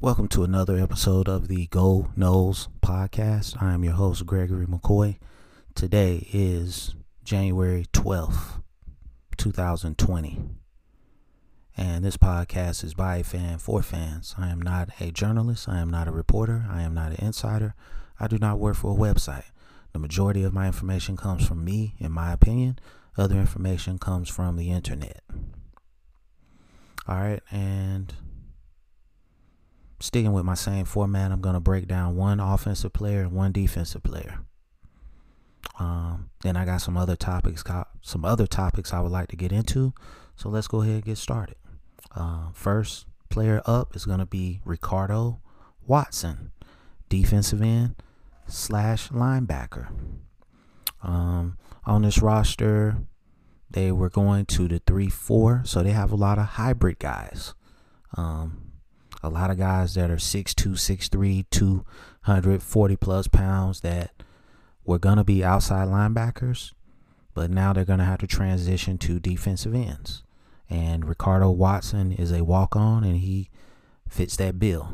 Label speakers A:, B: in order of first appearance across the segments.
A: Welcome to another episode of the Go Noles podcast. I am your host, Gregory McCoy. Today is January 12th, 2020. And this podcast is by a fan for fans. I am not a journalist. I am not a reporter. I am not an insider. I do not work for a website. The majority of my information comes from me, in my opinion. Other information comes from the internet. All right, and sticking with my same format, I'm going to break down one offensive player and one defensive player. Um, then I got some other topics, some other topics I would like to get into. So let's go ahead and get started. Uh, first player up is going to be Ricardo Watson, defensive end slash linebacker. Um, on this roster, they were going to the 3 4, so they have a lot of hybrid guys. Um, a lot of guys that are 6'2, 6'3, 240 plus pounds that were going to be outside linebackers, but now they're going to have to transition to defensive ends. And Ricardo Watson is a walk on and he fits that bill.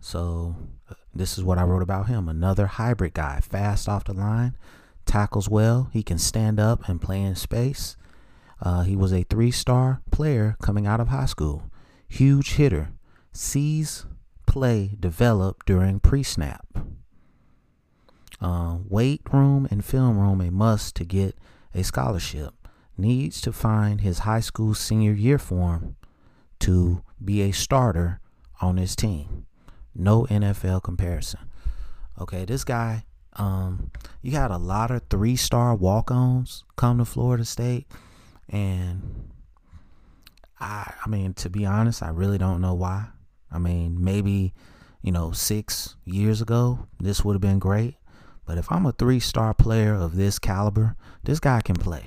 A: So, uh, this is what I wrote about him. Another hybrid guy, fast off the line, tackles well, he can stand up and play in space. Uh, he was a three star player coming out of high school huge hitter, sees play develop during pre snap. Uh, weight room and film room a must to get a scholarship. Needs to find his high school senior year form to be a starter on his team. No NFL comparison. Okay, this guy, um, you had a lot of three star walk ons come to Florida State, and I I mean to be honest, I really don't know why. I mean, maybe, you know, 6 years ago this would have been great, but if I'm a 3-star player of this caliber, this guy can play.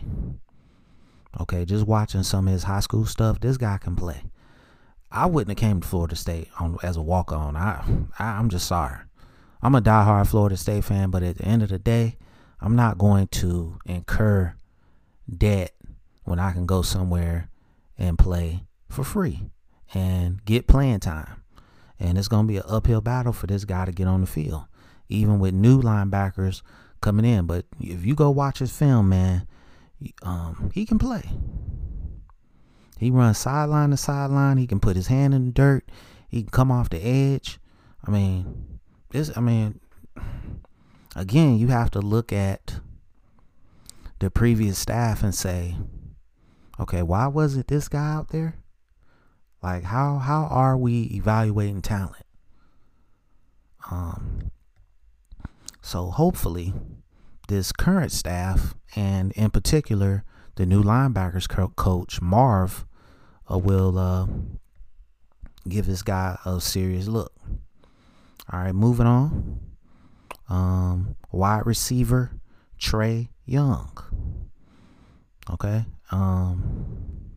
A: Okay, just watching some of his high school stuff, this guy can play. I wouldn't have came to Florida State on as a walk on. I, I I'm just sorry. I'm a die-hard Florida State fan, but at the end of the day, I'm not going to incur debt when I can go somewhere and play for free and get playing time. And it's going to be an uphill battle for this guy to get on the field, even with new linebackers coming in. But if you go watch his film, man, um, he can play. He runs sideline to sideline. He can put his hand in the dirt. He can come off the edge. I mean, this. I mean, again, you have to look at the previous staff and say, okay, why was it this guy out there? Like how how are we evaluating talent? Um so hopefully this current staff and in particular the new linebackers coach Marv uh, will uh, give this guy a serious look. All right, moving on. Um, wide receiver Tre Young. Okay, um,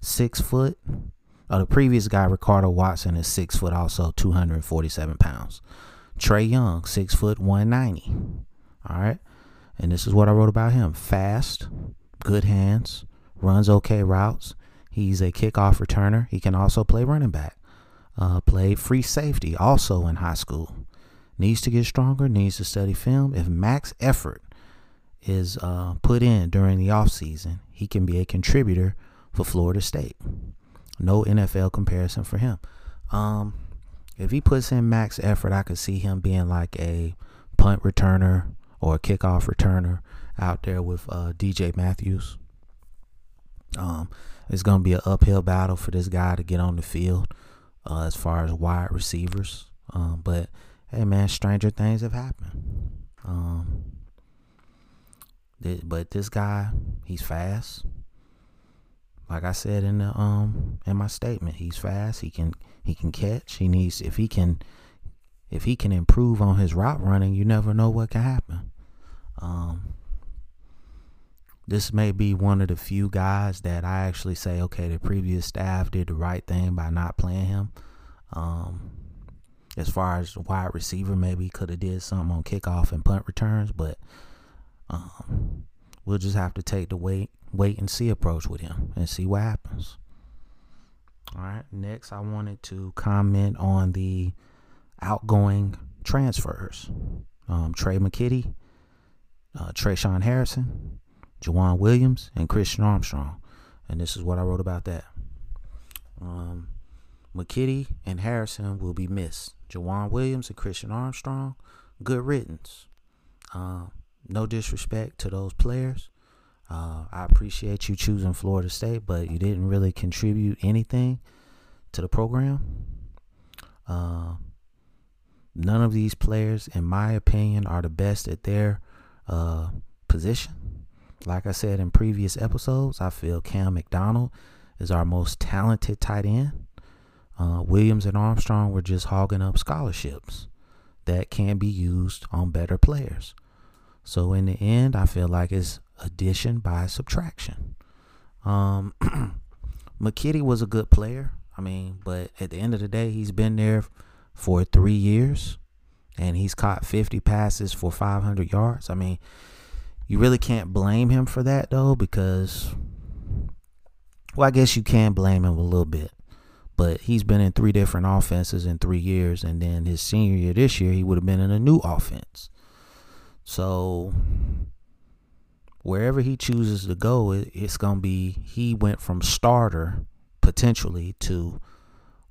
A: six foot. Uh, the previous guy, Ricardo Watson, is six foot, also 247 pounds. Tre Young, six foot, 190. All right. And this is what I wrote about him fast, good hands, runs okay routes. He's a kickoff returner. He can also play running back. Uh, played free safety also in high school. Needs to get stronger, needs to study film. If max effort is uh, put in during the offseason, he can be a contributor for Florida State. No NFL comparison for him. Um, if he puts in max effort, I could see him being like a punt returner or a kickoff returner out there with uh, DJ Matthews. Um, it's going to be an uphill battle for this guy to get on the field uh, as far as wide receivers. Um, but hey, man, stranger things have happened. Um, but this guy, he's fast. Like I said in the um in my statement, he's fast. He can he can catch. He needs if he can if he can improve on his route running, you never know what can happen. Um, this may be one of the few guys that I actually say, okay, the previous staff did the right thing by not playing him. Um, as far as wide receiver, maybe could have did something on kickoff and punt returns, but um, we'll just have to take the wait, wait and see approach with him and see what happens. All right. Next, I wanted to comment on the outgoing transfers. Um, Trey McKitty, uh, Tre'Shaun Harrison, Joejuan Williams, and Christian Armstrong. And this is what I wrote about that. Um, McKitty and Harrison will be missed. Joejuan Williams and Christian Armstrong, good riddance. Uh, no disrespect to those players. Uh, I appreciate you choosing Florida State, but you didn't really contribute anything to the program. Uh, none of these players, in my opinion, are the best at their uh, position. Like I said in previous episodes, I feel Cam McDonald is our most talented tight end. Uh, Williams and Armstrong were just hogging up scholarships that can be used on better players. So in the end, I feel like it's addition by subtraction. Um, McKitty was a good player. I mean, but at the end of the day, he's been there for three years and he's caught 50 passes for 500 yards. I mean, you really can't blame him for that though, because, well, I guess you can blame him a little bit. But he's been in three different offenses in three years, and then his senior year this year, he would have been in a new offense. So wherever he chooses to go, it, it's going to be he went from starter potentially to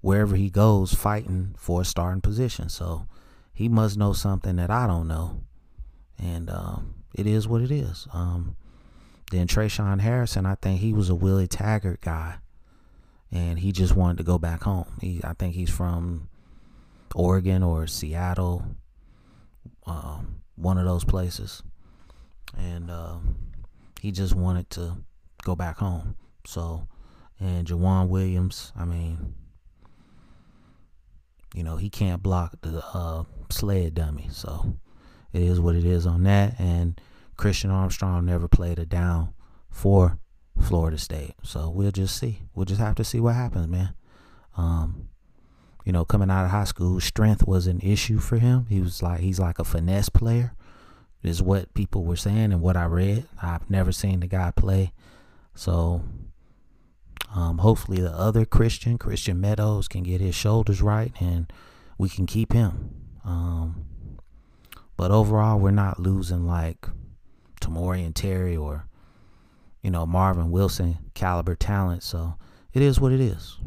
A: wherever he goes fighting for a starting position. So he must know something that I don't know. And um, it is what it is. Um, then Tre'Shaun Harrison, I think he was a Willie Taggart guy. And he just wanted to go back home. He, I think he's from Oregon or Seattle, um, one of those places and uh, he just wanted to go back home. So, and Joejuan Williams, I mean, you know, he can't block the uh, sled dummy. So it is what it is on that. And Christian Armstrong never played a down for Florida State. So we'll just see. We'll just have to see what happens, man. Um, you know, coming out of high school, strength was an issue for him. He was like he's like a finesse player is what people were saying and what I read. I've never seen the guy play. So um, hopefully the other Christian, Christian Meadows, can get his shoulders right and we can keep him. Um, but overall, we're not losing like Tamorrion Terry or, you know, Marvin Wilson caliber talent. So it is what it is.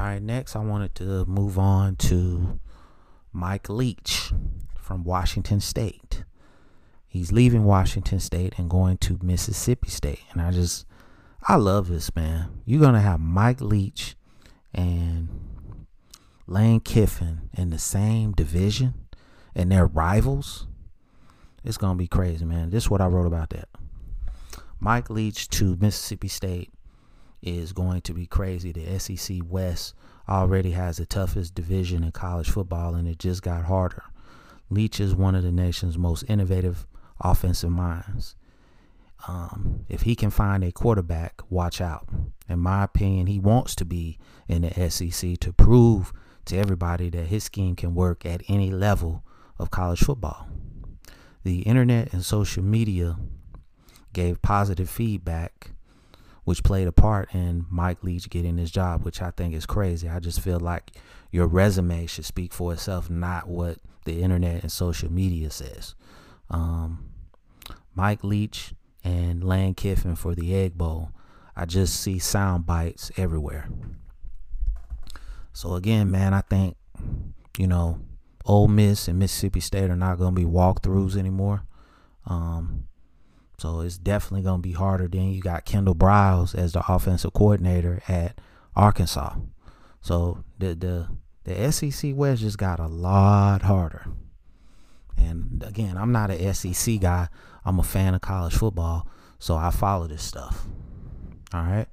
A: All right, next I wanted to move on to Mike Leach from Washington State he's leaving Washington State and going to Mississippi State. And I just, I love this, man. You're going to have Mike Leach and Lane Kiffin in the same division and they're rivals. It's going to be crazy, man. This is what I wrote about that. Mike Leach to Mississippi State is going to be crazy. The SEC West already has the toughest division in college football, and it just got harder. Leach is one of the nation's most innovative offensive minds. Um, if he can find a quarterback, watch out. In my opinion, he wants to be in the SEC to prove to everybody that his scheme can work at any level of college football. The internet and social media gave positive feedback, which played a part in Mike Leach getting his job, which I think is crazy. I just feel like your resume should speak for itself, not what the internet and social media says. Um, Mike Leach and Lane Kiffin for the Egg Bowl. I just see sound bites everywhere. So again, man, I think you know, Ole Miss and Mississippi State are not going to be walkthroughs anymore. Um, so it's definitely going to be harder. Then you got Kendall Briles as the offensive coordinator at Arkansas. So the the the SEC West just got a lot harder. And again, I'm not a SEC guy. I'm a fan of college football, so I follow this stuff. All right.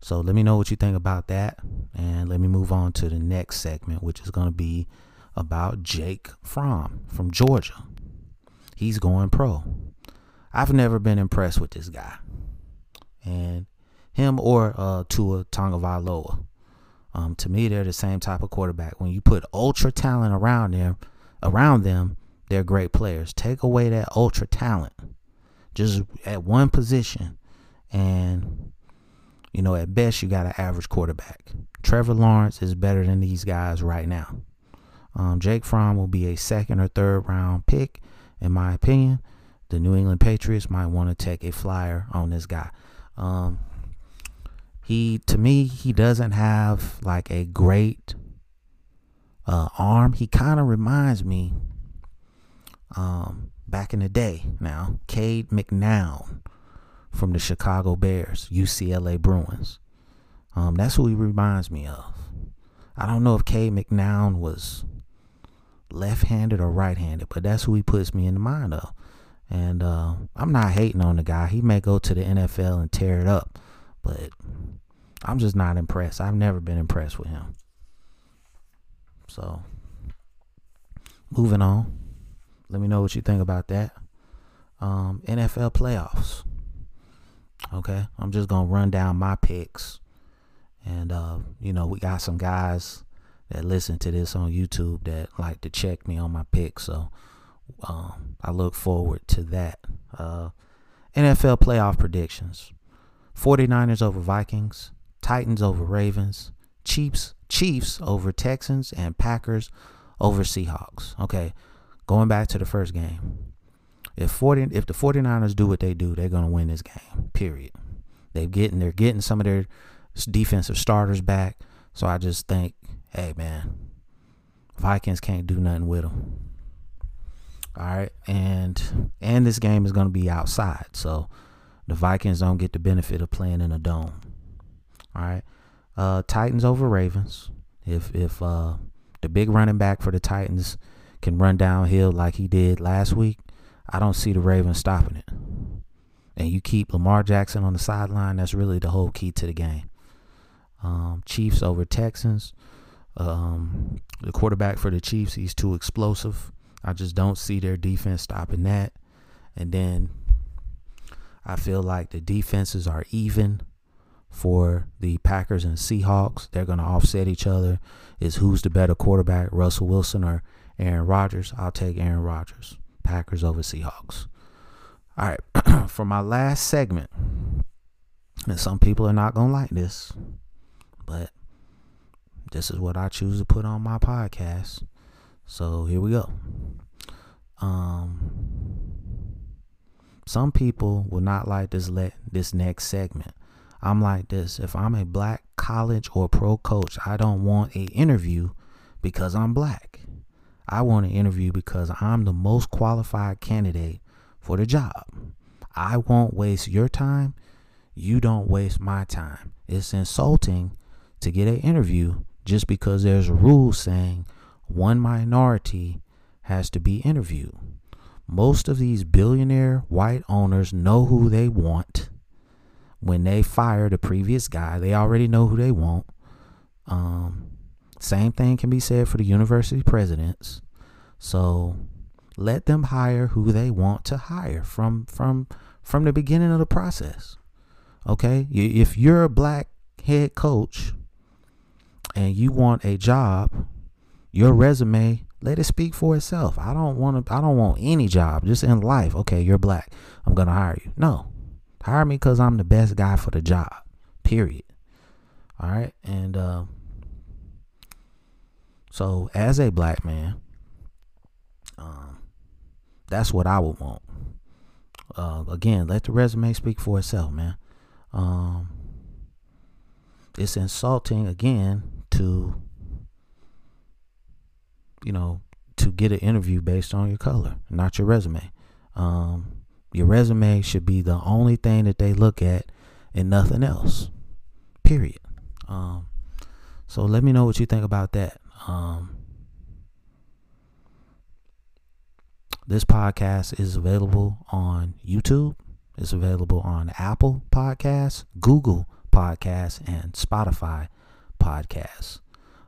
A: So let me know what you think about that. And let me move on to the next segment, which is going to be about Jake Fromm from Georgia. He's going pro. I've never been impressed with this guy. And him or uh, Tua Tagovailoa. Um, to me, they're the same type of quarterback. When you put ultra talent around them, around them, they're great players. Take away that ultra talent just at one position and you know, at best, you got an average quarterback. Trevor Lawrence is better than these guys right now. Um, Jake Fromm will be a second or third round pick, in my opinion. The New England Patriots might want to take a flyer on this guy. Um, he, to me, he doesn't have like a great uh, arm. He kind of reminds me, um, back in the day now, Cade McNown from the Chicago Bears, UCLA Bruins. Um, that's who he reminds me of. I don't know if Cade McNown was left-handed or right-handed, but that's who he puts me in the mind of. And uh, I'm not hating on the guy. He may go to the NFL and tear it up, but I'm just not impressed. I've never been impressed with him. So, moving on. Let me know what you think about that. Um, NFL playoffs. Okay, I'm just gonna run down my picks, and uh, you know we got some guys that listen to this on YouTube that like to check me on my picks, so um, I look forward to that. Uh, NFL playoff predictions: 49ers over Vikings, Titans over Ravens, Chiefs Chiefs over Texans, and Packers over Seahawks. Okay, going back to the first game. If 40 if the 49ers do what they do, they're going to win this game. Period. They're getting they're getting some of their defensive starters back. So I just think, hey man, Vikings can't do nothing with them. All right, and and this game is going to be outside, so the Vikings don't get the benefit of playing in a dome. All right, uh, Titans over Ravens. If if uh, the big running back for the Titans can run downhill like he did last week, I don't see the Ravens stopping it. And you keep Lamar Jackson on the sideline, that's really the whole key to the game. Um, Chiefs over Texans. Um, the quarterback for the Chiefs, he's too explosive. I just don't see their defense stopping that. And then I feel like the defenses are even for the Packers and Seahawks. They're going to offset each other. Is who's the better quarterback, Russell Wilson or Aaron Rodgers? I'll take Aaron Rodgers. Packers over Seahawks. All right, for my last segment, and some people are not going to like this, but this is what I choose to put on my podcast. So here we go. Um, some people will not like this let this next segment. I'm like this. If I'm a black college or pro coach, I don't want a interview because I'm black. I want an interview because I'm the most qualified candidate for the job. I won't waste your time. You don't waste my time. It's insulting to get an interview just because there's a rule saying one minority has to be interviewed. Most of these billionaire white owners know who they want. When they fire the previous guy, they already know who they want. Um, same thing can be said for the university presidents. So let them hire who they want to hire from from from the beginning of the process. Okay? If you're a black head coach and you want a job, your resume let it speak for itself. I don't want to I don't want any job just in life. Okay, you're black. I'm to hire you. No. Hire me cuz I'm the best guy for the job. Period. All right? And uh, so, as a black man, um, that's what I would want. Uh, again, let the resume speak for itself, man. Um, it's insulting again to, you know, to get an interview based on your color, not your resume. Um, your resume should be the only thing that they look at and nothing else. Period. Um, so let me know what you think about that. Um, this podcast is available on YouTube. It's available on Apple Podcasts, Google Podcasts, and Spotify Podcasts.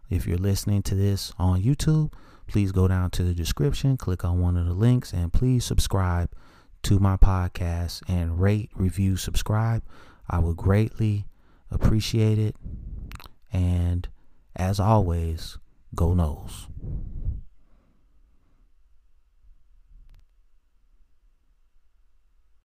A: If you're listening to this on YouTube, please go down to the description, click on one of the links, and please subscribe to my podcast and rate, review, subscribe. I would greatly appreciate it. And as always, go Noles.